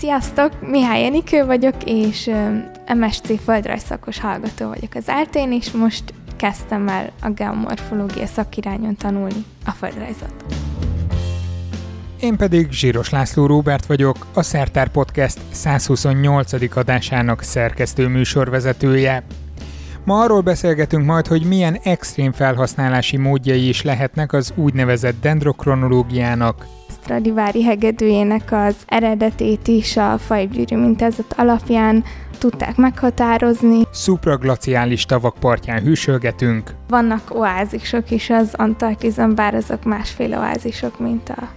Sziasztok! Mihály Enikő vagyok, és MSC földrajzszakos hallgató vagyok az Áltén, és most kezdtem el a geomorfológia szakirányon tanulni a földrajzot. Én pedig Zsíros László Róbert vagyok, a Szertár Podcast 128. adásának szerkesztő műsorvezetője. Ma arról beszélgetünk majd, hogy milyen extrém felhasználási módjai is lehetnek az úgynevezett dendrokronológiának, Stradivári hegedűjének az eredetét is a fajgyűrű mintázat alapján tudták meghatározni. Szupraglaciális tavak partján hűsölgetünk. Vannak oázisok is az Antarktizon, bár azok másféle oázisok, mint a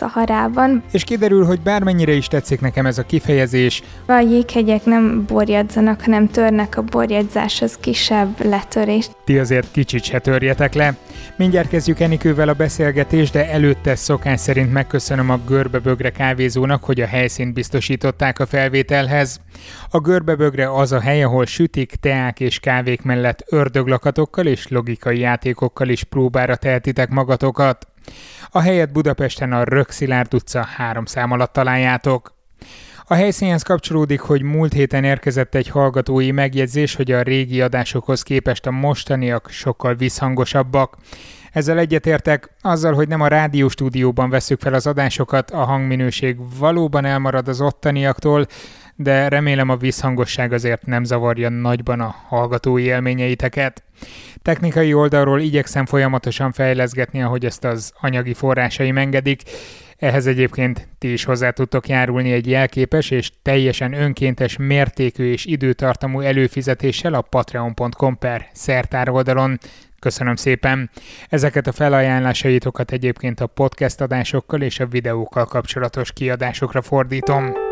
Szaharában. És kiderül, hogy bármennyire is tetszik nekem ez a kifejezés. A jéghegyek nem borjadzanak, hanem törnek a borjadzáshoz kisebb letörést. Ti azért kicsit se törjetek le. Mindjárt kezdjük Enikővel a beszélgetést, de előtte szokás szerint megköszönöm a Görbebögre kávézónak, hogy a helyszínt biztosították a felvételhez. A Görbebögre az a hely, ahol sütik, teák és kávék mellett ördöglakatokkal és logikai játékokkal is próbára tehetitek magatokat. A helyet Budapesten a Rökszilárd utca három szám alatt találjátok. A helyszínhez kapcsolódik, hogy múlt héten érkezett egy hallgatói megjegyzés, hogy a régi adásokhoz képest a mostaniak sokkal visszhangosabbak. Ezzel egyetértek, azzal, hogy nem a rádióstúdióban veszük fel az adásokat, a hangminőség valóban elmarad az ottaniaktól, de remélem a visszhangosság azért nem zavarja nagyban a hallgatói élményeiteket. Technikai oldalról igyekszem folyamatosan fejleszgetni, ahogy ezt az anyagi forrásaim engedik, ehhez egyébként ti is hozzá tudtok járulni egy jelképes és teljesen önkéntes mértékű és időtartamú előfizetéssel a patreon.com per szertár oldalon. Köszönöm szépen! Ezeket a felajánlásaitokat egyébként a podcast adásokkal és a videókkal kapcsolatos kiadásokra fordítom.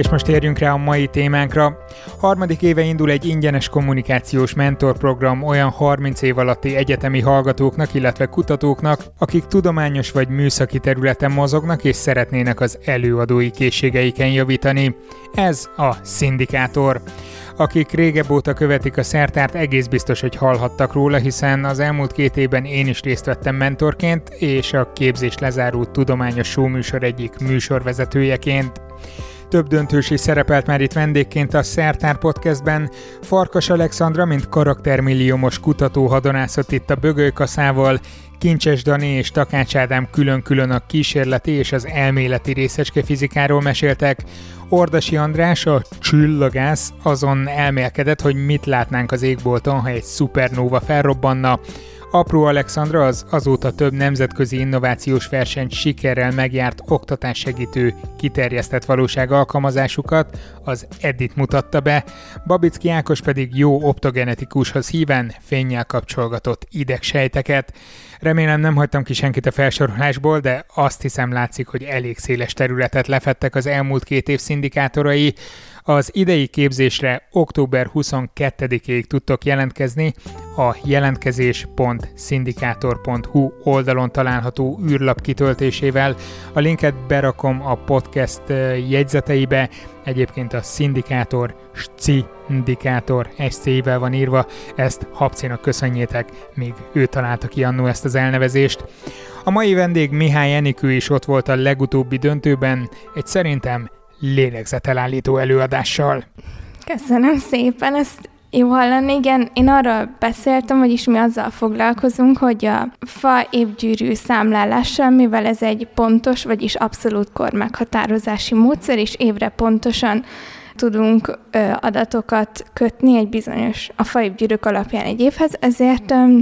És most térjünk rá a mai témánkra. Harmadik éve indul egy ingyenes kommunikációs mentorprogram olyan 30 év alatti egyetemi hallgatóknak, illetve kutatóknak, akik tudományos vagy műszaki területen mozognak és szeretnének az előadói készségeiken javítani. Ez a Szindikátor. Akik régebb óta követik a szertárt, egész biztos, hogy hallhattak róla, hiszen az elmúlt két évben én is részt vettem mentorként, és a képzés lezárult tudományos showműsor egyik műsorvezetőjeként. Több döntős is szerepelt már itt vendégként a Szertár podcastben. Farkas Alexandra, mint karaktermilliómos kutató hadonászott itt a bögölykaszával, Kincses Dani és Takács Ádám külön-külön a kísérleti és az elméleti részecske fizikáról meséltek. Ordasi András, a csillagász, azon elmélkedett, hogy mit látnánk az égbolton, ha egy szupernóva felrobbanna. Apró Alexandra az azóta több nemzetközi innovációs versenyt sikerrel megjárt oktatássegítő kiterjesztett valóság alkalmazásukat, az Edit mutatta be, Babicki Ákos pedig jó optogenetikushoz híven fényjel kapcsolgatott idegsejteket. Remélem nem hagytam ki senkit a felsorolásból, de azt hiszem látszik, hogy elég széles területet lefettek az elmúlt két év szindikátorai, az idei képzésre október 22-ig tudtok jelentkezni a jelentkezés.szindikátor.hu oldalon található űrlap kitöltésével. A linket berakom a podcast jegyzeteibe, egyébként a szindikátor, szindikátor SC-vel van írva, ezt Habcinak köszönjétek, még ő találta ki annó ezt az elnevezést. A mai vendég Mihály Enikő is ott volt a legutóbbi döntőben, egy szerintem lélegzetelállító előadással. Köszönöm szépen, ezt jó hallani, igen. Én arról beszéltem, hogy is mi azzal foglalkozunk, hogy a fa évgyűrű számlálással, mivel ez egy pontos, vagyis abszolút kor meghatározási módszer, és évre pontosan tudunk ö, adatokat kötni egy bizonyos a faépgyűrűk alapján egy évhez, ezért ö,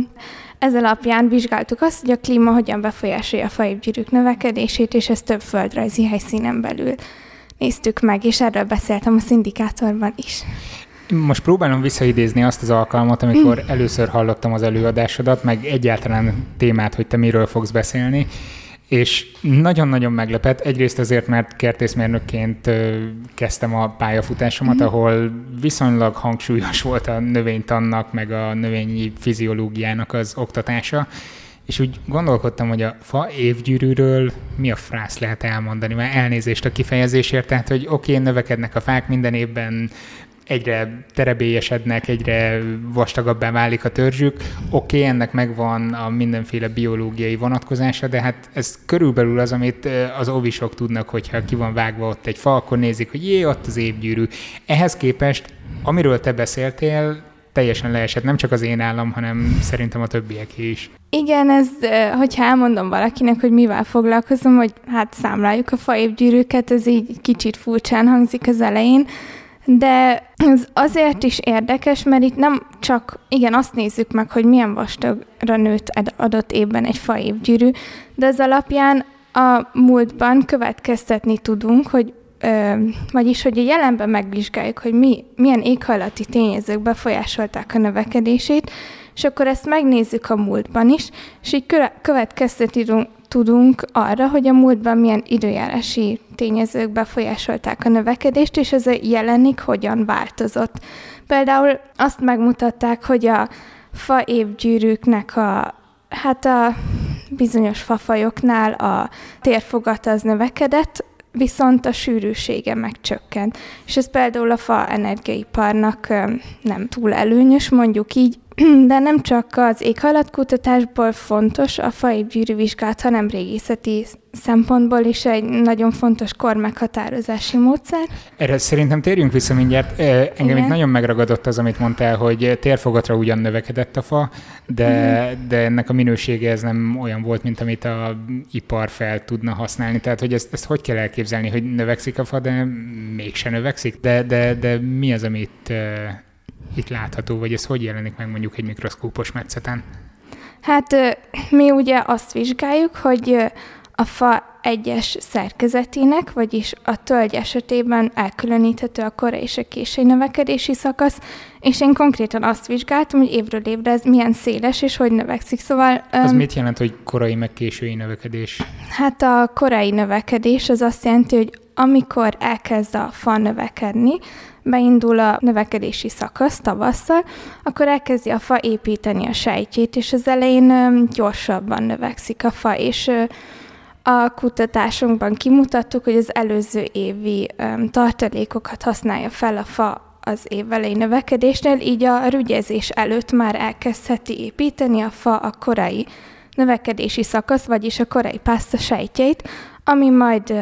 ez alapján vizsgáltuk azt, hogy a klíma hogyan befolyásolja a faépgyűrűk növekedését, és ez több földrajzi helyszínen belül néztük meg, és erről beszéltem a szindikátorban is. Most próbálom visszaidézni azt az alkalmat, amikor mm. először hallottam az előadásodat, meg egyáltalán témát, hogy te miről fogsz beszélni, és nagyon-nagyon meglepett. Egyrészt azért, mert kertészmérnökként kezdtem a pályafutásomat, mm. ahol viszonylag hangsúlyos volt a növénytannak, meg a növényi fiziológiának az oktatása, és úgy gondolkodtam, hogy a fa évgyűrűről mi a frász lehet elmondani, mert elnézést a kifejezésért, tehát hogy oké, okay, növekednek a fák minden évben, egyre terebélyesednek, egyre vastagabbá válik a törzsük. Oké, okay, ennek megvan a mindenféle biológiai vonatkozása, de hát ez körülbelül az, amit az ovisok tudnak, hogyha ki van vágva ott egy fa, akkor nézik, hogy jé, ott az évgyűrű. Ehhez képest, amiről te beszéltél, teljesen leesett, nem csak az én állam, hanem szerintem a többiek is. Igen, ez, hogyha elmondom valakinek, hogy mivel foglalkozom, hogy hát számláljuk a faévgyűrűket, ez így kicsit furcsán hangzik az elején, de ez azért is érdekes, mert itt nem csak, igen, azt nézzük meg, hogy milyen vastagra nőtt adott évben egy faévgyűrű, de az alapján a múltban következtetni tudunk, hogy ö, vagyis, hogy a jelenben megvizsgáljuk, hogy mi, milyen éghajlati tényezők befolyásolták a növekedését, és akkor ezt megnézzük a múltban is, és így következtetni tudunk arra, hogy a múltban milyen időjárási tényezők befolyásolták a növekedést, és ez a jelenik hogyan változott. Például azt megmutatták, hogy a fa évgyűrűknek a, hát a bizonyos fafajoknál a térfogat az növekedett, viszont a sűrűsége megcsökkent. És ez például a fa energiaiparnak nem túl előnyös, mondjuk így, de nem csak az éghajlatkutatásból fontos a fai gyűrűvizsgálat, hanem régészeti szempontból is egy nagyon fontos kormeghatározási módszer. Erre szerintem térjünk vissza mindjárt. Engem itt nagyon megragadott az, amit mondtál, hogy térfogatra ugyan növekedett a fa, de, mm. de ennek a minősége ez nem olyan volt, mint amit a ipar fel tudna használni. Tehát, hogy ezt, ezt hogy kell elképzelni, hogy növekszik a fa, de mégse növekszik? De, de, de mi az, amit itt látható, vagy ez hogy jelenik meg mondjuk egy mikroszkópos metszeten? Hát mi ugye azt vizsgáljuk, hogy a fa egyes szerkezetének, vagyis a tölgy esetében elkülöníthető a korai és a késői növekedési szakasz, és én konkrétan azt vizsgáltam, hogy évről évre ez milyen széles és hogy növekszik. Szóval... Az um, mit jelent, hogy korai meg késői növekedés? Hát a korai növekedés az azt jelenti, hogy amikor elkezd a fa növekedni, beindul a növekedési szakasz tavasszal, akkor elkezdi a fa építeni a sejtjét, és az elején gyorsabban növekszik a fa, és a kutatásunkban kimutattuk, hogy az előző évi tartalékokat használja fel a fa az évelei növekedésnél, így a rügyezés előtt már elkezdheti építeni a fa a korai növekedési szakasz, vagyis a korai pászta sejtjeit, ami majd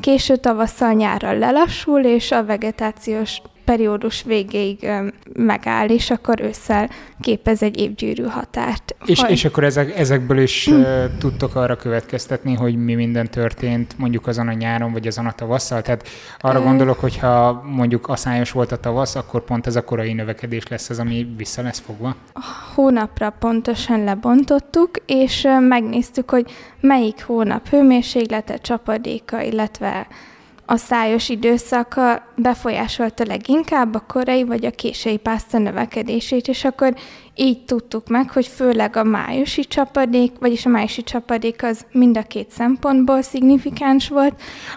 késő tavasszal nyárral lelassul, és a vegetációs periódus végéig megáll, és akkor ősszel képez egy évgyűrű határt. És, hogy... és akkor ezek, ezekből is tudtok arra következtetni, hogy mi minden történt mondjuk azon a nyáron, vagy azon a tavasszal? Tehát arra gondolok, hogyha mondjuk aszályos volt a tavasz, akkor pont ez a korai növekedés lesz az, ami vissza lesz fogva? Hónapra pontosan lebontottuk, és megnéztük, hogy melyik hónap hőmérséklete, csapadéka, illetve a szájos időszaka befolyásolta leginkább a korai vagy a késői pászta növekedését, és akkor így tudtuk meg, hogy főleg a májusi csapadék, vagyis a májusi csapadék az mind a két szempontból szignifikáns volt.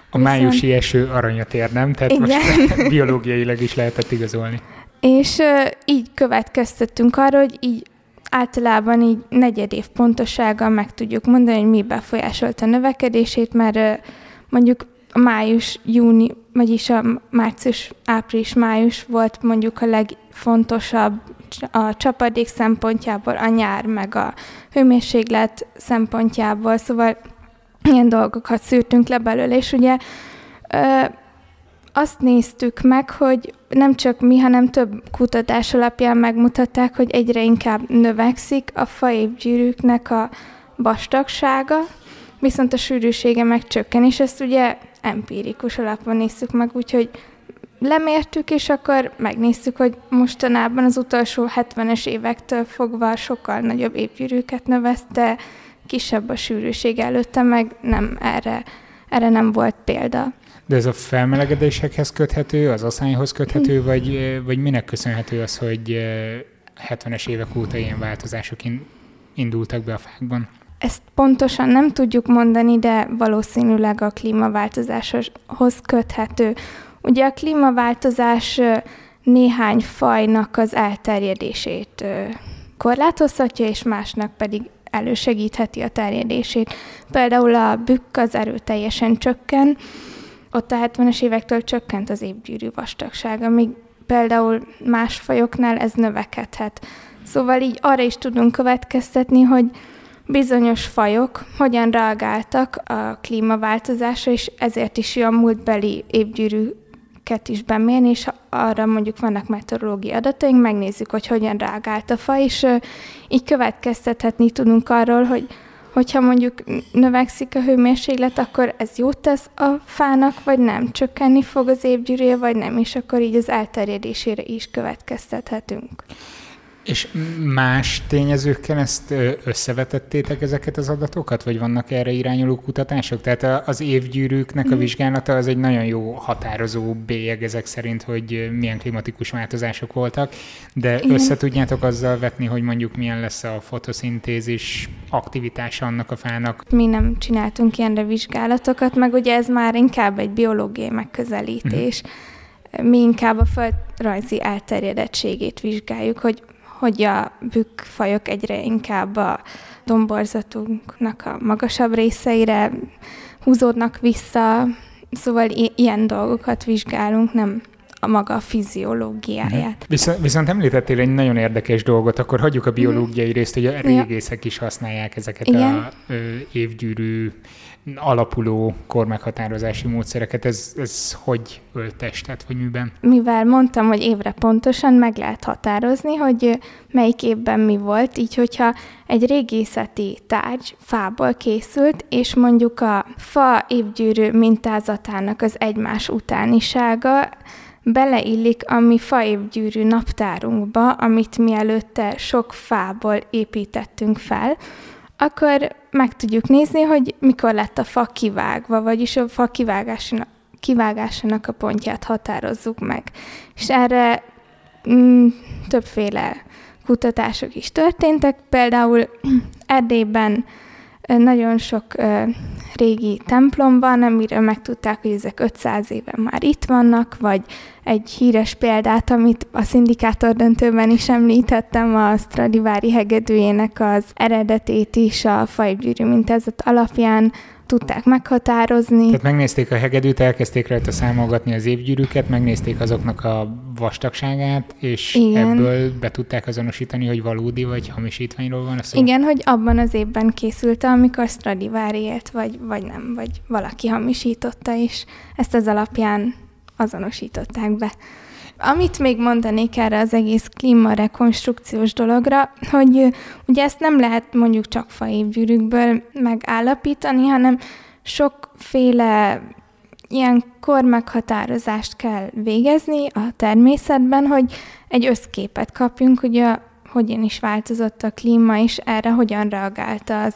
A viszont... májusi eső aranyat ér, nem? Tehát Igen. most biológiailag is lehetett igazolni. És uh, így következtettünk arra, hogy így általában így negyed év pontosággal meg tudjuk mondani, hogy mi befolyásolta a növekedését, mert uh, mondjuk a május, júni, vagyis a március, április, május volt mondjuk a legfontosabb a csapadék szempontjából, a nyár, meg a hőmérséklet szempontjából, szóval ilyen dolgokat szűrtünk le belőle, és ugye ö, azt néztük meg, hogy nem csak mi, hanem több kutatás alapján megmutatták, hogy egyre inkább növekszik a faévgyűrűknek a vastagsága, viszont a sűrűsége megcsökken, és ezt ugye empirikus alapon néztük meg, úgyhogy lemértük, és akkor megnéztük, hogy mostanában az utolsó 70-es évektől fogva sokkal nagyobb épgyűrűket növeszte, kisebb a sűrűség előtte, meg nem erre, erre nem volt példa. De ez a felmelegedésekhez köthető, az aszányhoz köthető, mm. vagy, vagy minek köszönhető az, hogy 70-es évek óta ilyen változások indultak be a fákban? Ezt pontosan nem tudjuk mondani, de valószínűleg a klímaváltozáshoz köthető. Ugye a klímaváltozás néhány fajnak az elterjedését korlátozhatja, és másnak pedig elősegítheti a terjedését. Például a bükk az erőteljesen csökken, ott a 70-es évektől csökkent az évgyűrű vastagsága, míg például más fajoknál ez növekedhet. Szóval így arra is tudunk következtetni, hogy bizonyos fajok hogyan reagáltak a klímaváltozásra, és ezért is jó a múltbeli évgyűrűket is bemérni, és arra mondjuk vannak meteorológiai adataink, megnézzük, hogy hogyan reagált a faj, és így következtethetni tudunk arról, hogy hogyha mondjuk növekszik a hőmérséklet, akkor ez jót tesz a fának, vagy nem? Csökkenni fog az évgyűrűje, vagy nem? És akkor így az elterjedésére is következtethetünk. És más tényezőkkel ezt összevetettétek ezeket az adatokat, vagy vannak erre irányuló kutatások? Tehát az évgyűrűknek a mhm. vizsgálata az egy nagyon jó határozó bélyeg ezek szerint, hogy milyen klimatikus változások voltak, de Igen. összetudjátok azzal vetni, hogy mondjuk milyen lesz a fotoszintézis aktivitása annak a fának? Mi nem csináltunk ilyenre vizsgálatokat, meg ugye ez már inkább egy biológiai megközelítés. Uh-huh. Mi inkább a földrajzi elterjedettségét vizsgáljuk, hogy hogy a bükkfajok egyre inkább a domborzatunknak a magasabb részeire húzódnak vissza, szóval i- ilyen dolgokat vizsgálunk, nem a maga fiziológiáját. Mhm. Viszont, viszont említettél egy nagyon érdekes dolgot, akkor hagyjuk a biológiai részt, hogy a régészek is használják ezeket Igen. a ö, évgyűrű alapuló kormeghatározási módszereket, ez, ez hogy öltestet, vagy miben? Mivel mondtam, hogy évre pontosan meg lehet határozni, hogy melyik évben mi volt, így hogyha egy régészeti tárgy fából készült, és mondjuk a fa évgyűrű mintázatának az egymás utánisága beleillik a mi faévgyűrű naptárunkba, amit mi előtte sok fából építettünk fel, akkor meg tudjuk nézni, hogy mikor lett a fa kivágva, vagyis a fa kivágásának, kivágásának a pontját határozzuk meg. És erre mm, többféle kutatások is történtek, például Erdélyben nagyon sok régi templom van, amiről megtudták, hogy ezek 500 éve már itt vannak, vagy egy híres példát, amit a szindikátor döntőben is említettem, a Stradivári hegedűjének az eredetét is a fajgyűrű mintázat alapján tudták meghatározni. Tehát megnézték a hegedűt, elkezdték rajta számolgatni az évgyűrűket, megnézték azoknak a vastagságát, és Igen. ebből be tudták azonosítani, hogy valódi vagy hamisítványról van szó. Igen, hogy abban az évben készült, amikor Stradivari élt, vagy, vagy nem, vagy valaki hamisította, és ezt az alapján azonosították be. Amit még mondanék erre az egész klímarekonstrukciós dologra, hogy ugye ezt nem lehet mondjuk csak faévgyűrűkből megállapítani, hanem sokféle ilyen kormeghatározást kell végezni a természetben, hogy egy összképet kapjunk, ugye hogyan is változott a klíma, és erre hogyan reagálta az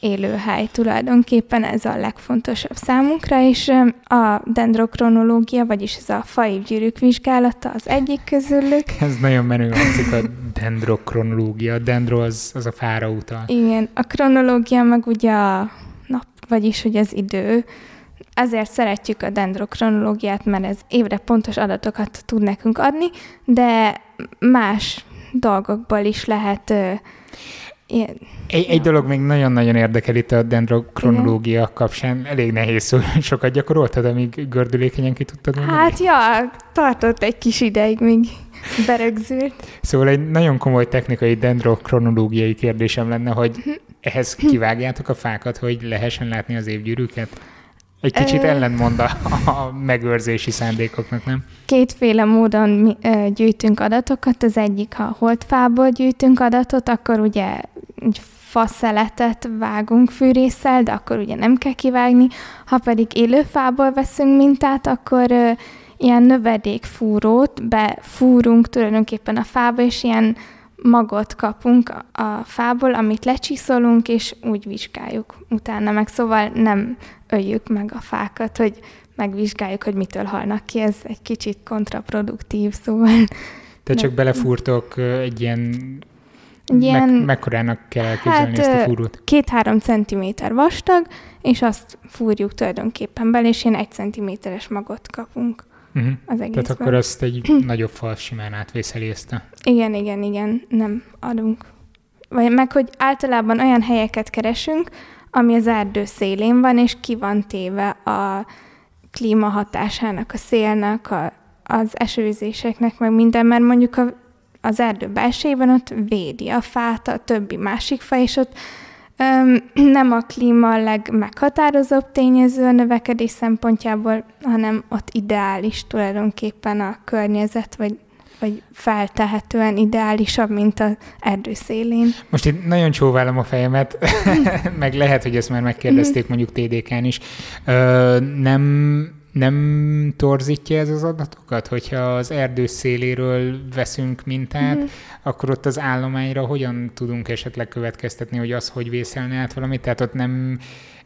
élőhely tulajdonképpen ez a legfontosabb számunkra, és a dendrokronológia, vagyis ez a faévgyűrűk vizsgálata az egyik közülük. Ez nagyon menő hangzik a dendrokronológia. A dendro az, az a fára utal. Igen, a kronológia meg ugye a nap, vagyis hogy az idő. Ezért szeretjük a dendrokronológiát, mert ez évre pontos adatokat tud nekünk adni, de más dolgokból is lehet Ilyen. Egy, egy dolog még nagyon-nagyon érdekel itt a dendrokronológia Igen. kapcsán. Elég nehéz szó. Sokat gyakoroltad, amíg gördülékenyen ki tudtad mondani? Hát ja, tartott egy kis ideig, míg berögzült. Szóval egy nagyon komoly technikai dendrokronológiai kérdésem lenne, hogy mhm. ehhez kivágjátok a fákat, hogy lehessen látni az évgyűrűket? Egy kicsit ellentmond a, a megőrzési szándékoknak, nem? Kétféle módon mi, ö, gyűjtünk adatokat. Az egyik, ha holtfából gyűjtünk adatot, akkor ugye egy faszeletet vágunk fűrészsel, de akkor ugye nem kell kivágni. Ha pedig élőfából veszünk mintát, akkor ö, ilyen növedékfúrót befúrunk tulajdonképpen a fába, és ilyen magot kapunk a fából, amit lecsiszolunk, és úgy vizsgáljuk utána meg. Szóval nem öljük meg a fákat, hogy megvizsgáljuk, hogy mitől halnak ki. Ez egy kicsit kontraproduktív, szóval... Te csak belefúrtok egy ilyen Ilyen, Me- mekkorának kell elképzelni hát, ezt a fúrót? Két-három centiméter vastag, és azt fúrjuk tulajdonképpen bele, és ilyen egy centiméteres magot kapunk uh-huh. az egészben. Tehát akkor azt egy nagyobb fal simán átvészeli ezt a... Igen, igen, igen, nem adunk. Vagy meg, hogy általában olyan helyeket keresünk, ami az erdő szélén van, és ki van téve a klíma hatásának, a szélnek, a az esőzéseknek, meg minden, mert mondjuk a, az erdő belsejében ott védi a fát, a többi másik fa, és ott nem a klíma a legmeghatározóbb tényező a növekedés szempontjából, hanem ott ideális tulajdonképpen a környezet, vagy vagy feltehetően ideálisabb, mint az erdő szélén. Most itt nagyon csóválom a fejemet, meg lehet, hogy ezt már megkérdezték mondjuk TDK-n is. Ö, nem nem torzítja ez az adatokat, hogyha az erdő széléről veszünk mintát, mm. akkor ott az állományra hogyan tudunk esetleg következtetni, hogy az hogy vészelne át valamit? Tehát ott nem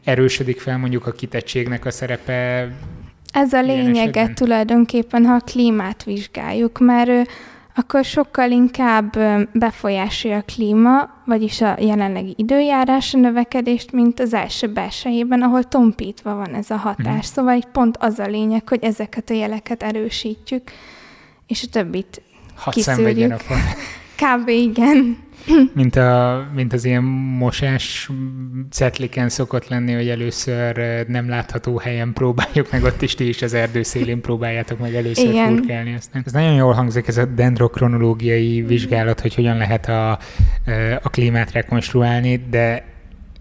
erősödik fel mondjuk a kitettségnek a szerepe ez a lényeget tulajdonképpen, ha a klímát vizsgáljuk, mert akkor sokkal inkább befolyásolja a klíma, vagyis a jelenlegi időjárás a növekedést, mint az első belsejében, ahol tompítva van ez a hatás. Mm. Szóval itt pont az a lényeg, hogy ezeket a jeleket erősítjük, és a többit Hadd kiszűrjük. Kb. igen. mint, a, mint az ilyen mosás cetliken szokott lenni, hogy először nem látható helyen próbáljuk meg, ott is ti is az erdő szélén próbáljátok meg először Igen. furkálni. Aztán. Ez nagyon jól hangzik, ez a dendrokronológiai vizsgálat, hogy hogyan lehet a, a klímát rekonstruálni, de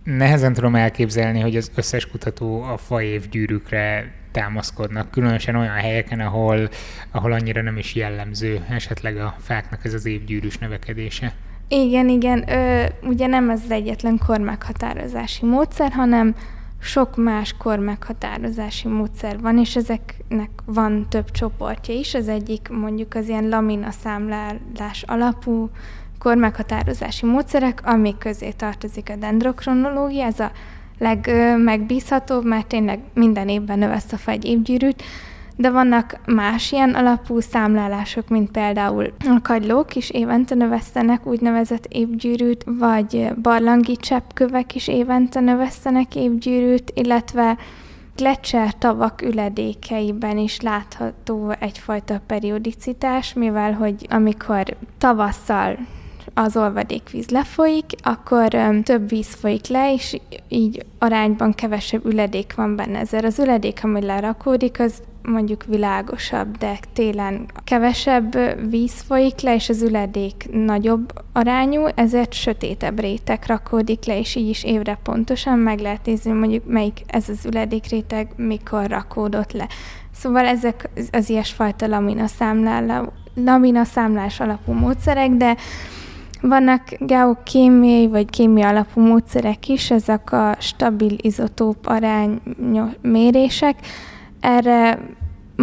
nehezen tudom elképzelni, hogy az összes kutató a faév gyűrűkre támaszkodnak, különösen olyan helyeken, ahol, ahol annyira nem is jellemző esetleg a fáknak ez az évgyűrűs növekedése. Igen, igen. Ö, ugye nem ez az egyetlen kormeghatározási módszer, hanem sok más kormeghatározási módszer van, és ezeknek van több csoportja is. Az egyik mondjuk az ilyen lamina számlálás alapú kormeghatározási módszerek, amik közé tartozik a dendrokronológia, ez a legmegbízhatóbb, mert tényleg minden évben növesz a fa egy de vannak más ilyen alapú számlálások, mint például a kagylók is évente növesztenek úgynevezett évgyűrűt, vagy barlangi cseppkövek is évente növesztenek évgyűrűt, illetve Gletscher tavak üledékeiben is látható egyfajta periodicitás, mivel hogy amikor tavasszal az olvadékvíz lefolyik, akkor több víz folyik le, és így arányban kevesebb üledék van benne. Ezzel az üledék, ami lerakódik, az mondjuk világosabb, de télen kevesebb víz folyik le, és az üledék nagyobb arányú, ezért sötétebb réteg rakódik le, és így is évre pontosan meg lehet nézni, mondjuk melyik ez az üledékréteg mikor rakódott le. Szóval ezek az ilyesfajta lamina, számlál, lamina számlás alapú módszerek, de vannak geokémiai vagy kémia alapú módszerek is, ezek a stabil izotóp arány mérések. Erre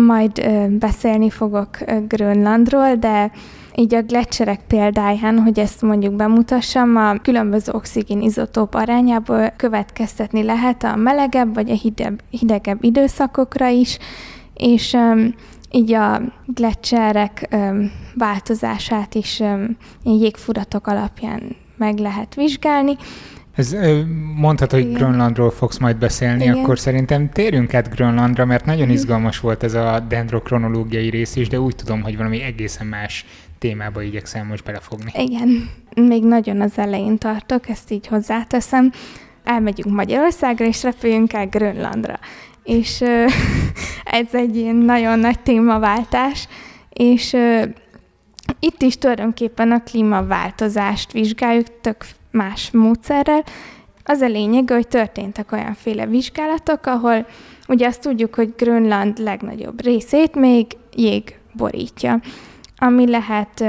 majd beszélni fogok Grönlandról, de így a gletszerek példáján, hogy ezt mondjuk bemutassam, a különböző oxigén izotóp arányából következtetni lehet a melegebb vagy a hideg, hidegebb időszakokra is, és um, így a gletszerek változását is um, jégfuratok alapján meg lehet vizsgálni. Ez mondhatod, hogy Igen. Grönlandról fogsz majd beszélni, Igen. akkor szerintem térjünk át Grönlandra, mert nagyon izgalmas volt ez a dendrokronológiai rész is, de úgy tudom, hogy valami egészen más témába igyekszem most belefogni. Igen, még nagyon az elején tartok, ezt így hozzáteszem. Elmegyünk Magyarországra, és repüljünk el Grönlandra. És ez egy ilyen nagyon nagy témaváltás, és itt is tulajdonképpen a klímaváltozást vizsgáljuk, tök más módszerrel. Az a lényeg, hogy történtek olyanféle vizsgálatok, ahol ugye azt tudjuk, hogy Grönland legnagyobb részét még jég borítja, ami lehet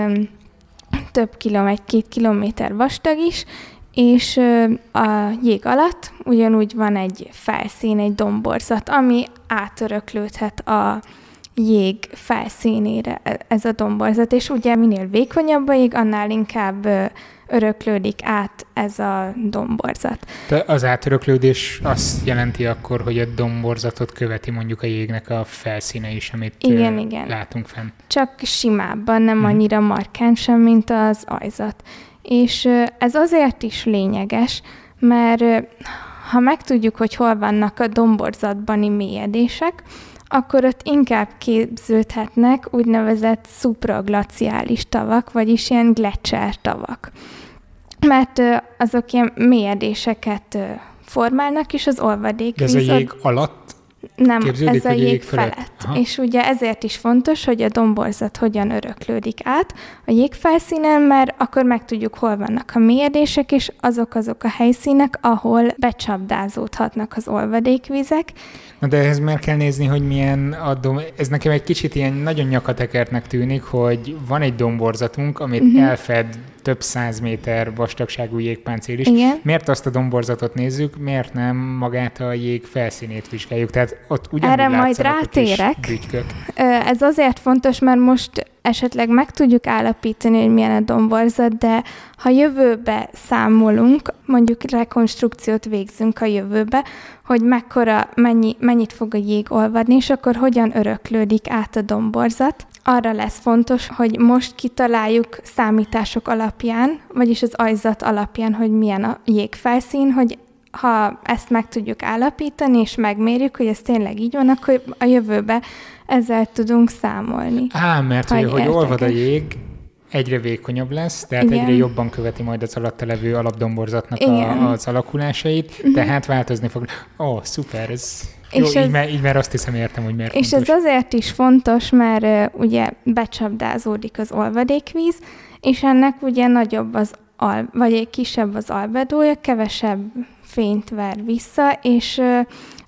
több kilométer, két kilométer vastag is, és a jég alatt ugyanúgy van egy felszín, egy domborzat, ami átöröklődhet a jég felszínére e, ez a domborzat, és ugye minél vékonyabb a jég, annál inkább öröklődik át ez a domborzat. De az átöröklődés azt jelenti akkor, hogy a domborzatot követi mondjuk a jégnek a felszíne is, amit igen, igen. látunk fenn. Csak simábban, nem uh-huh. annyira markánsan, mint az ajzat. És ez azért is lényeges, mert ha megtudjuk, hogy hol vannak a domborzatbani mélyedések, akkor ott inkább képződhetnek úgynevezett szupraglaciális tavak, vagyis ilyen gletszer tavak. Mert azok ilyen mélyedéseket formálnak, és az olvadék. ez a jég alatt Nem, Képződik, ez a jég, jég felett. felett. És ugye ezért is fontos, hogy a domborzat hogyan öröklődik át a jégfelszínen, mert akkor meg tudjuk, hol vannak a mélyedések, és azok azok a helyszínek, ahol becsapdázódhatnak az olvadékvizek. Na de ehhez már kell nézni, hogy milyen a dom... Ez nekem egy kicsit ilyen nagyon nyakatekertnek tűnik, hogy van egy domborzatunk, amit uh-huh. elfed több száz méter vastagságú jégpáncél is. Igen. Miért azt a domborzatot nézzük, miért nem magát a jég felszínét vizsgáljuk? Tehát ott ugyanúgy Erre majd rátérek. Ez azért fontos, mert most esetleg meg tudjuk állapítani, hogy milyen a domborzat, de ha jövőbe számolunk, mondjuk rekonstrukciót végzünk a jövőbe, hogy mekkora, mennyi, mennyit fog a jég olvadni, és akkor hogyan öröklődik át a domborzat, arra lesz fontos, hogy most kitaláljuk számítások alapján, vagyis az ajzat alapján, hogy milyen a jégfelszín, hogy ha ezt meg tudjuk állapítani, és megmérjük, hogy ez tényleg így van, akkor a jövőbe ezzel tudunk számolni. Á, mert hogy, hogy olvad a jég, egyre vékonyabb lesz, tehát Igen. egyre jobban követi majd az alatta levő alapdomborzatnak a, az alakulásait, uh-huh. tehát változni fog. Ó, oh, szuper, ez jó, és így, ez, már, így már azt hiszem értem, hogy miért És fontos. ez azért is fontos, mert uh, ugye becsapdázódik az olvadékvíz, és ennek ugye nagyobb az al, vagy egy kisebb az albedója, kevesebb fényt ver vissza, és uh,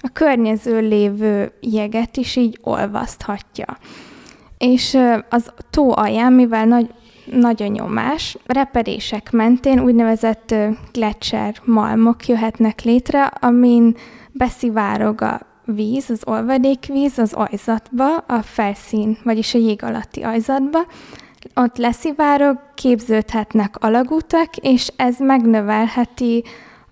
a környező lévő jeget is így olvaszthatja. És az tó alján, mivel nagy, nagy a nyomás, repedések mentén úgynevezett gletszer malmok jöhetnek létre, amin beszivárog a víz, az olvadékvíz az ajzatba, a felszín, vagyis a jég alatti ajzatba, ott leszivárog, képződhetnek alagútak, és ez megnövelheti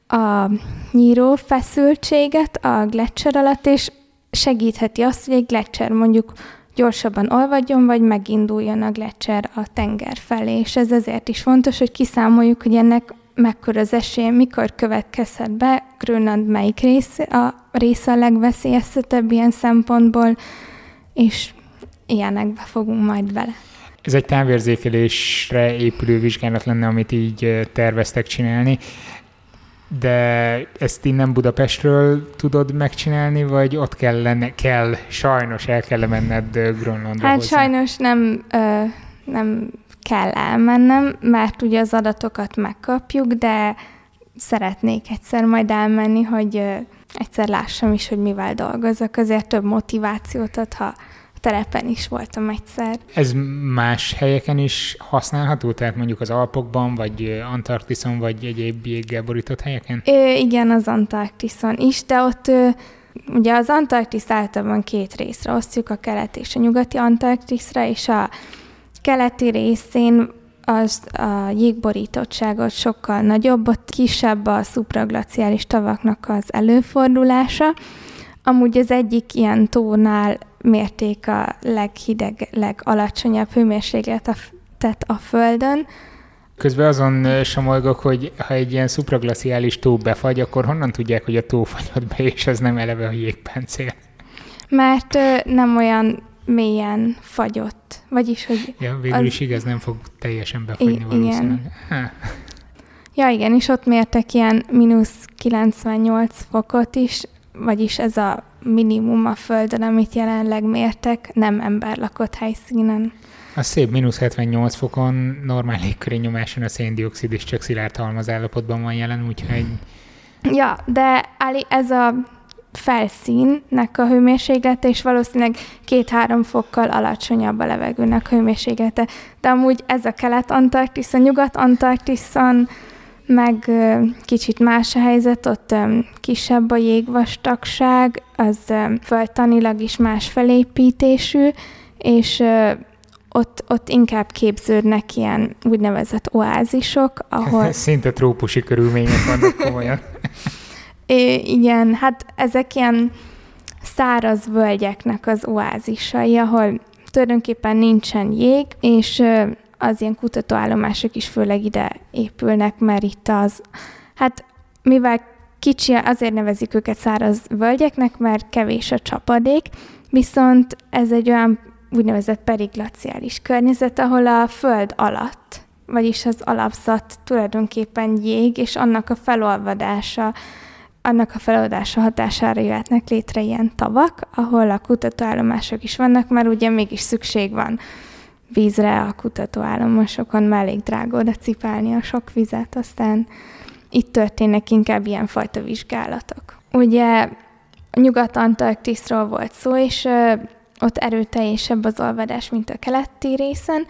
a nyíró feszültséget a gletszer alatt, és segítheti azt, hogy egy gletszer mondjuk gyorsabban olvadjon, vagy meginduljon a gletszer a tenger felé. És ez ezért is fontos, hogy kiszámoljuk, hogy ennek mekkora az esély, mikor következhet be, Grönland melyik része a, része a legveszélyeztetebb ilyen szempontból, és ilyenekbe fogunk majd bele. Ez egy távérzékelésre épülő vizsgálat lenne, amit így terveztek csinálni, de ezt innen Budapestről tudod megcsinálni, vagy ott kell lenne, kell, sajnos el kell menned Grönlandra Hát hozzá? sajnos nem, ö, nem kell elmennem, mert ugye az adatokat megkapjuk, de szeretnék egyszer majd elmenni, hogy egyszer lássam is, hogy mivel dolgozok, azért több motivációt ad, ha terepen is voltam egyszer. Ez más helyeken is használható? Tehát mondjuk az Alpokban, vagy Antarktiszon, vagy egyéb jéggel borított helyeken? Ö, igen, az Antarktiszon is, de ott ö, ugye az Antarktisz általában két részre osztjuk, a kelet és a nyugati Antarktiszra, és a keleti részén az a jégborítottságot sokkal nagyobb, ott kisebb a szupraglaciális tavaknak az előfordulása. Amúgy az egyik ilyen tónál mérték a leghideg, legalacsonyabb hőmérsékletet a Földön. Közben azon somolgok, hogy ha egy ilyen szupraglaciális tó befagy, akkor honnan tudják, hogy a tó fagyott be, és ez nem eleve a jégpáncél? Mert nem olyan mélyen fagyott. Vagyis, hogy... Ja, végül az... is igaz, nem fog teljesen befagyni I- valószínűleg. Igen. Ja, igen, és ott mértek ilyen mínusz 98 fokot is, vagyis ez a minimum a Földön, amit jelenleg mértek, nem ember lakott helyszínen. A szép mínusz 78 fokon normál légköri nyomáson a széndiokszid is csak szilárd halmaz állapotban van jelen, úgyhogy... Ja, de Ali, ez a felszínnek a hőmérséklete, és valószínűleg két-három fokkal alacsonyabb a levegőnek hőmérséklete. De amúgy ez a kelet-antarktiszon, nyugat-antarktiszon, meg kicsit más a helyzet, ott kisebb a jégvastagság, az földtanilag is más felépítésű, és ott, ott inkább képződnek ilyen úgynevezett oázisok, ahol... Szinte trópusi körülmények vannak komolyan. É, igen, hát ezek ilyen száraz völgyeknek az oázisai, ahol tulajdonképpen nincsen jég, és az ilyen kutatóállomások is főleg ide épülnek, mert itt az, hát mivel kicsi, azért nevezik őket száraz völgyeknek, mert kevés a csapadék, viszont ez egy olyan úgynevezett periglaciális környezet, ahol a föld alatt, vagyis az alapzat tulajdonképpen jég, és annak a felolvadása annak a feloldása hatására jöhetnek létre ilyen tavak, ahol a kutatóállomások is vannak, mert ugye mégis szükség van vízre a kutatóállomásokon, mert elég drága oda cipálni a sok vizet, aztán itt történnek inkább ilyenfajta vizsgálatok. Ugye Nyugat-Antarktiszról volt szó, és ott erőteljesebb az olvadás, mint a keleti részen,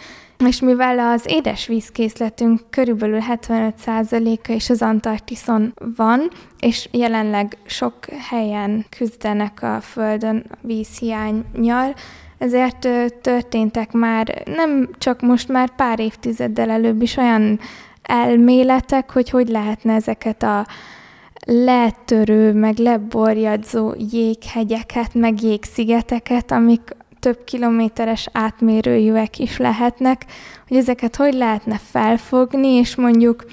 és mivel az édesvízkészletünk körülbelül 75%-a is az Antarktiszon van, és jelenleg sok helyen küzdenek a Földön vízhiányjal, ezért történtek már nem csak most már pár évtizeddel előbb is olyan elméletek, hogy hogy lehetne ezeket a letörő, meg leborjadzó jéghegyeket, meg jégszigeteket, amik több kilométeres átmérőjűek is lehetnek, hogy ezeket hogy lehetne felfogni, és mondjuk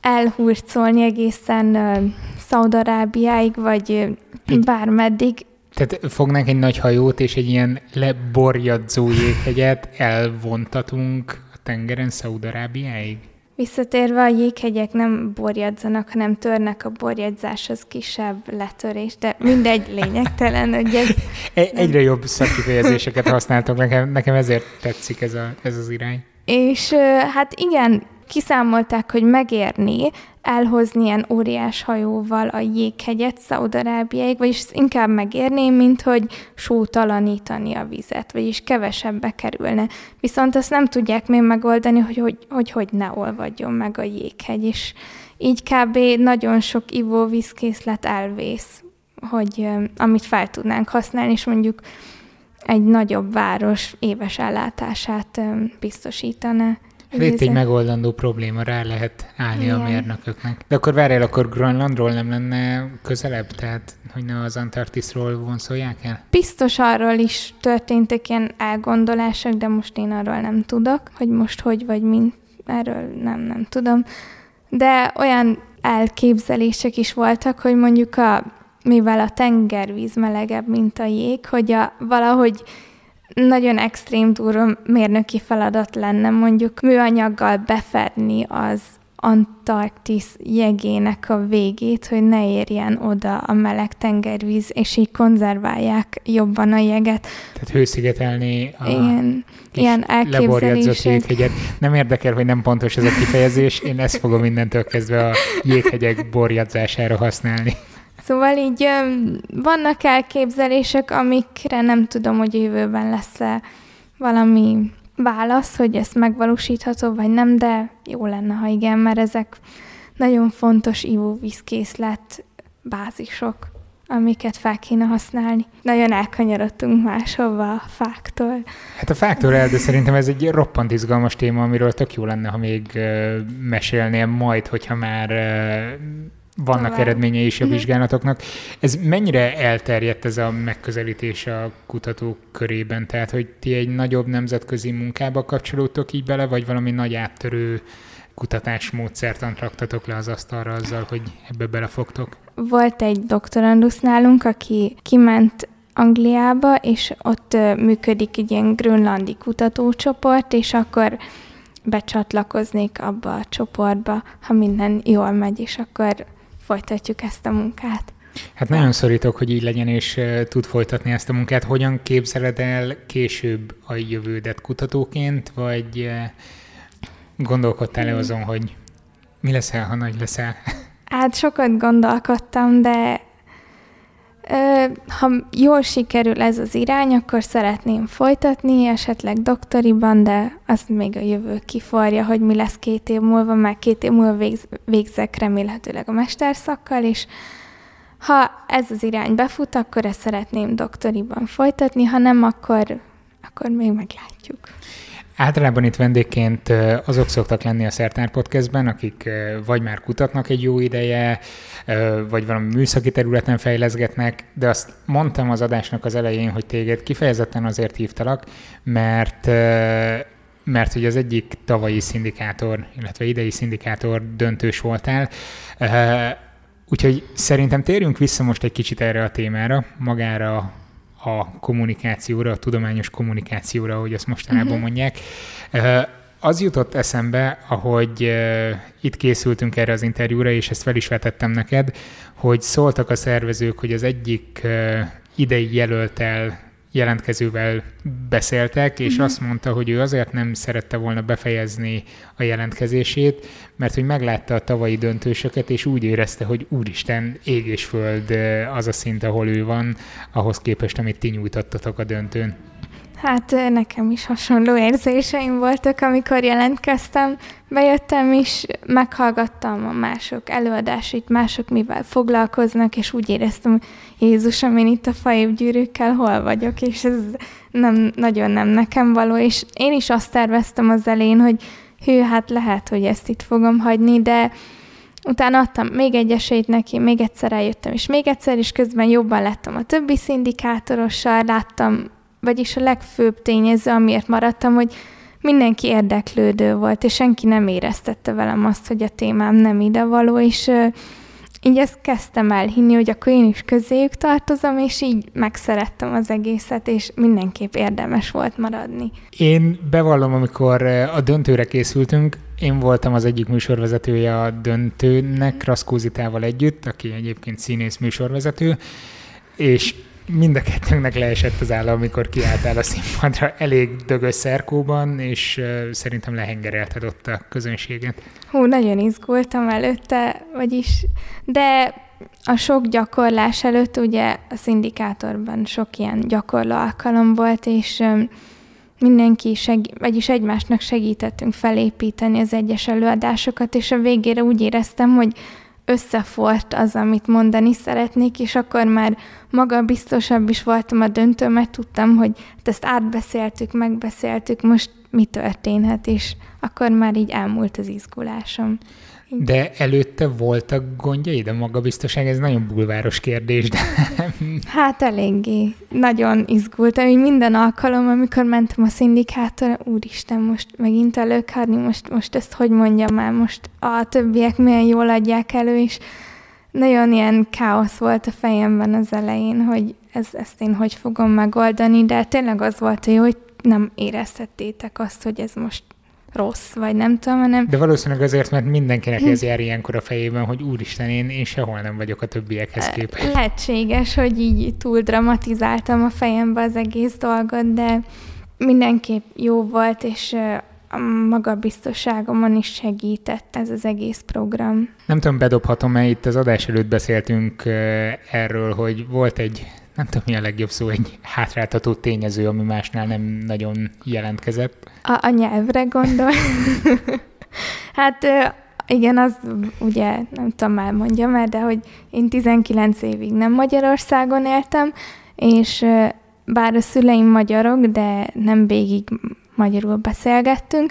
elhurcolni egészen Szaudarábiáig, vagy bármeddig. Tehát fognánk egy nagy hajót, és egy ilyen leborjadzó jéghegyet elvontatunk a tengeren Szaudarábiáig? Visszatérve a jéghegyek nem borjadzanak, hanem törnek a borjadzáshoz kisebb letörés, de mindegy lényegtelen, hogy ez... E- egyre jobb szakkifejezéseket használtok, nekem, nekem ezért tetszik ez, a, ez az irány. És hát igen, kiszámolták, hogy megérni elhozni ilyen óriás hajóval a jéghegyet Szaudarábiáig, vagyis inkább megérné, mint hogy sótalanítani a vizet, vagyis kevesebbe kerülne. Viszont azt nem tudják még megoldani, hogy hogy, hogy, hogy ne olvadjon meg a jéghegy, és így kb. nagyon sok ivóvízkészlet elvész, hogy amit fel tudnánk használni, és mondjuk egy nagyobb város éves ellátását biztosítana. Hát itt egy megoldandó probléma, rá lehet állni Igen. a mérnököknek. De akkor várjál, akkor Grönlandról nem lenne közelebb? Tehát, hogy ne az Antarktiszról vonszolják el? Biztos arról is történtek ilyen elgondolások, de most én arról nem tudok, hogy most hogy vagy mint. Erről nem, nem tudom. De olyan elképzelések is voltak, hogy mondjuk a, mivel a tengervíz melegebb, mint a jég, hogy a, valahogy nagyon extrém durva mérnöki feladat lenne mondjuk műanyaggal befedni az Antarktisz jegének a végét, hogy ne érjen oda a meleg tengervíz, és így konzerválják jobban a jeget. Tehát hőszigetelni a Igen, ilyen elképzelések. Nem érdekel, hogy nem pontos ez a kifejezés, én ezt fogom mindentől kezdve a jéghegyek borjadzására használni. Szóval így vannak elképzelések, amikre nem tudom, hogy jövőben lesz-e valami válasz, hogy ez megvalósítható, vagy nem, de jó lenne, ha igen, mert ezek nagyon fontos ivóvízkészlet bázisok, amiket fel kéne használni. Nagyon elkanyarodtunk máshova a fáktól. Hát a fáktól el, de szerintem ez egy roppant izgalmas téma, amiről tök jó lenne, ha még mesélnél majd, hogyha már vannak Tovább. eredményei is a mhm. vizsgálatoknak. Ez mennyire elterjedt ez a megközelítés a kutatók körében? Tehát, hogy ti egy nagyobb nemzetközi munkába kapcsolódtok így bele, vagy valami nagy áttörő kutatásmódszertant raktatok le az asztalra azzal, hogy ebbe belefogtok? Volt egy doktorandusz nálunk, aki kiment Angliába, és ott működik egy ilyen grönlandi kutatócsoport, és akkor becsatlakoznék abba a csoportba, ha minden jól megy, és akkor folytatjuk ezt a munkát. Hát nagyon szorítok, hogy így legyen, és tud folytatni ezt a munkát. Hogyan képzeled el később a jövődet kutatóként, vagy gondolkodtál-e hmm. azon, hogy mi leszel, ha nagy leszel? Hát sokat gondolkodtam, de ha jól sikerül ez az irány, akkor szeretném folytatni, esetleg doktoriban, de azt még a jövő kiforja, hogy mi lesz két év múlva, meg két év múlva végz, végzek remélhetőleg a mesterszakkal, és ha ez az irány befut, akkor ezt szeretném doktoriban folytatni, ha nem, akkor, akkor még meglátjuk. Általában itt vendégként azok szoktak lenni a Szertár Podcastben, akik vagy már kutatnak egy jó ideje, vagy valami műszaki területen fejleszgetnek, de azt mondtam az adásnak az elején, hogy téged kifejezetten azért hívtalak, mert mert hogy az egyik tavalyi szindikátor, illetve idei szindikátor döntős voltál, Úgyhogy szerintem térjünk vissza most egy kicsit erre a témára, magára a kommunikációra, a tudományos kommunikációra, ahogy azt mostanában uh-huh. mondják. Az jutott eszembe, ahogy uh, itt készültünk erre az interjúra, és ezt fel is vetettem neked, hogy szóltak a szervezők, hogy az egyik uh, idei jelöltel jelentkezővel beszéltek, és mm-hmm. azt mondta, hogy ő azért nem szerette volna befejezni a jelentkezését, mert hogy meglátta a tavalyi döntősöket, és úgy érezte, hogy úristen, ég és föld az a szint, ahol ő van, ahhoz képest, amit ti nyújtottatok a döntőn. Hát nekem is hasonló érzéseim voltak, amikor jelentkeztem. Bejöttem is, meghallgattam a mások előadásait, mások mivel foglalkoznak, és úgy éreztem, Jézusom, én itt a faévgyűrűkkel hol vagyok, és ez nem, nagyon nem nekem való, és én is azt terveztem az elén, hogy hű, hát lehet, hogy ezt itt fogom hagyni, de utána adtam még egy esélyt neki, még egyszer eljöttem, és még egyszer, és közben jobban lettem a többi szindikátorossal, láttam vagyis a legfőbb tényező, amiért maradtam, hogy mindenki érdeklődő volt, és senki nem éreztette velem azt, hogy a témám nem idevaló, és így ezt kezdtem el hinni, hogy akkor én is közéjük tartozom, és így megszerettem az egészet, és mindenképp érdemes volt maradni. Én bevallom, amikor a döntőre készültünk, én voltam az egyik műsorvezetője a döntőnek, Raszkózitával együtt, aki egyébként színész műsorvezető, és mind a kettőnknek leesett az áll, amikor kiálltál a színpadra elég dögös szerkóban, és uh, szerintem lehengerelted ott a közönséget. Hú, nagyon izgultam előtte, vagyis, de a sok gyakorlás előtt ugye a szindikátorban sok ilyen gyakorló alkalom volt, és um, mindenki, seg- vagyis egymásnak segítettünk felépíteni az egyes előadásokat, és a végére úgy éreztem, hogy összefort az, amit mondani szeretnék, és akkor már maga biztosabb is voltam a döntő, mert tudtam, hogy ezt átbeszéltük, megbeszéltük, most mi történhet, és akkor már így elmúlt az izgulásom. De előtte voltak gondjai, de magabiztoság, ez nagyon bulváros kérdés. De... Hát eléggé. Nagyon izgultam, hogy minden alkalom, amikor mentem a szindikátor, úristen, most megint előkárni, most, most ezt hogy mondjam már, most a többiek milyen jól adják elő, és nagyon ilyen káosz volt a fejemben az elején, hogy ez, ezt én hogy fogom megoldani, de tényleg az volt hogy nem érezhettétek azt, hogy ez most rossz, vagy nem tudom, hanem... De valószínűleg azért, mert mindenkinek ez jár ilyenkor a fejében, hogy úristen, én, én sehol nem vagyok a többiekhez képest. Lehetséges, hogy így túl dramatizáltam a fejembe az egész dolgot, de mindenképp jó volt, és a magabiztosságomon is segített ez az egész program. Nem tudom, bedobhatom-e, itt az adás előtt beszéltünk erről, hogy volt egy nem tudom, mi a legjobb szó, egy hátráltató tényező, ami másnál nem nagyon jelentkezett. A, a nyelvre gondol? hát igen, az ugye, nem tudom már mondjam el, de hogy én 19 évig nem Magyarországon éltem, és bár a szüleim magyarok, de nem végig magyarul beszélgettünk,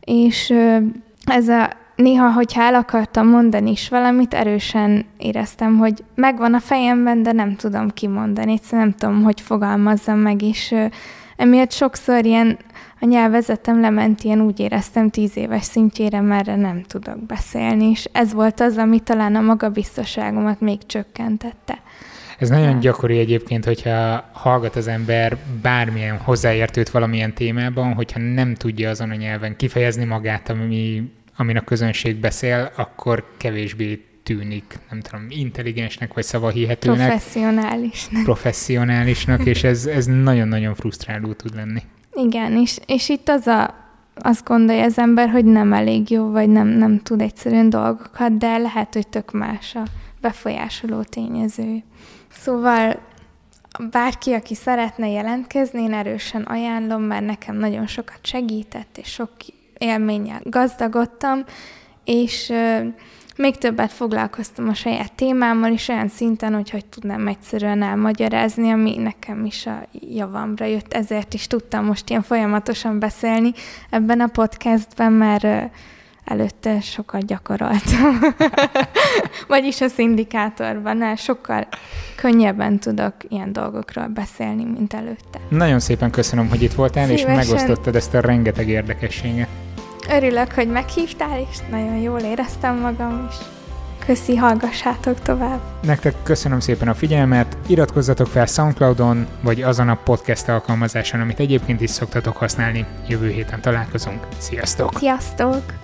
és ez a néha, hogyha el akartam mondani is valamit, erősen éreztem, hogy megvan a fejemben, de nem tudom kimondani, egyszerűen nem tudom, hogy fogalmazzam meg, és emiatt sokszor ilyen a nyelvezetem lement, ilyen úgy éreztem tíz éves szintjére, mert nem tudok beszélni, és ez volt az, ami talán a magabiztosságomat még csökkentette. Ez nagyon gyakori egyébként, hogyha hallgat az ember bármilyen hozzáértőt valamilyen témában, hogyha nem tudja azon a nyelven kifejezni magát, ami amin a közönség beszél, akkor kevésbé tűnik, nem tudom, intelligensnek vagy szavahihetőnek. Professzionálisnak. Professzionálisnak, és ez, ez nagyon-nagyon frusztráló tud lenni. Igen, és, és itt az a, azt gondolja az ember, hogy nem elég jó, vagy nem, nem tud egyszerűen dolgokat, de lehet, hogy tök más a befolyásoló tényező. Szóval bárki, aki szeretne jelentkezni, én erősen ajánlom, mert nekem nagyon sokat segített, és sok élménnyel gazdagodtam, és még többet foglalkoztam a saját témámmal is olyan szinten, hogy hogy tudnám egyszerűen elmagyarázni, ami nekem is a javamra jött, ezért is tudtam most ilyen folyamatosan beszélni ebben a podcastben, mert előtte sokat gyakoroltam. Vagyis a szindikátorban, sokkal könnyebben tudok ilyen dolgokról beszélni, mint előtte. Nagyon szépen köszönöm, hogy itt voltál, Szívesen. és megosztottad ezt a rengeteg érdekességet. Örülök, hogy meghívtál, és nagyon jól éreztem magam is. Köszi, hallgassátok tovább. Nektek köszönöm szépen a figyelmet, iratkozzatok fel Soundcloudon, vagy azon a podcast alkalmazáson, amit egyébként is szoktatok használni. Jövő héten találkozunk. Sziasztok! Sziasztok!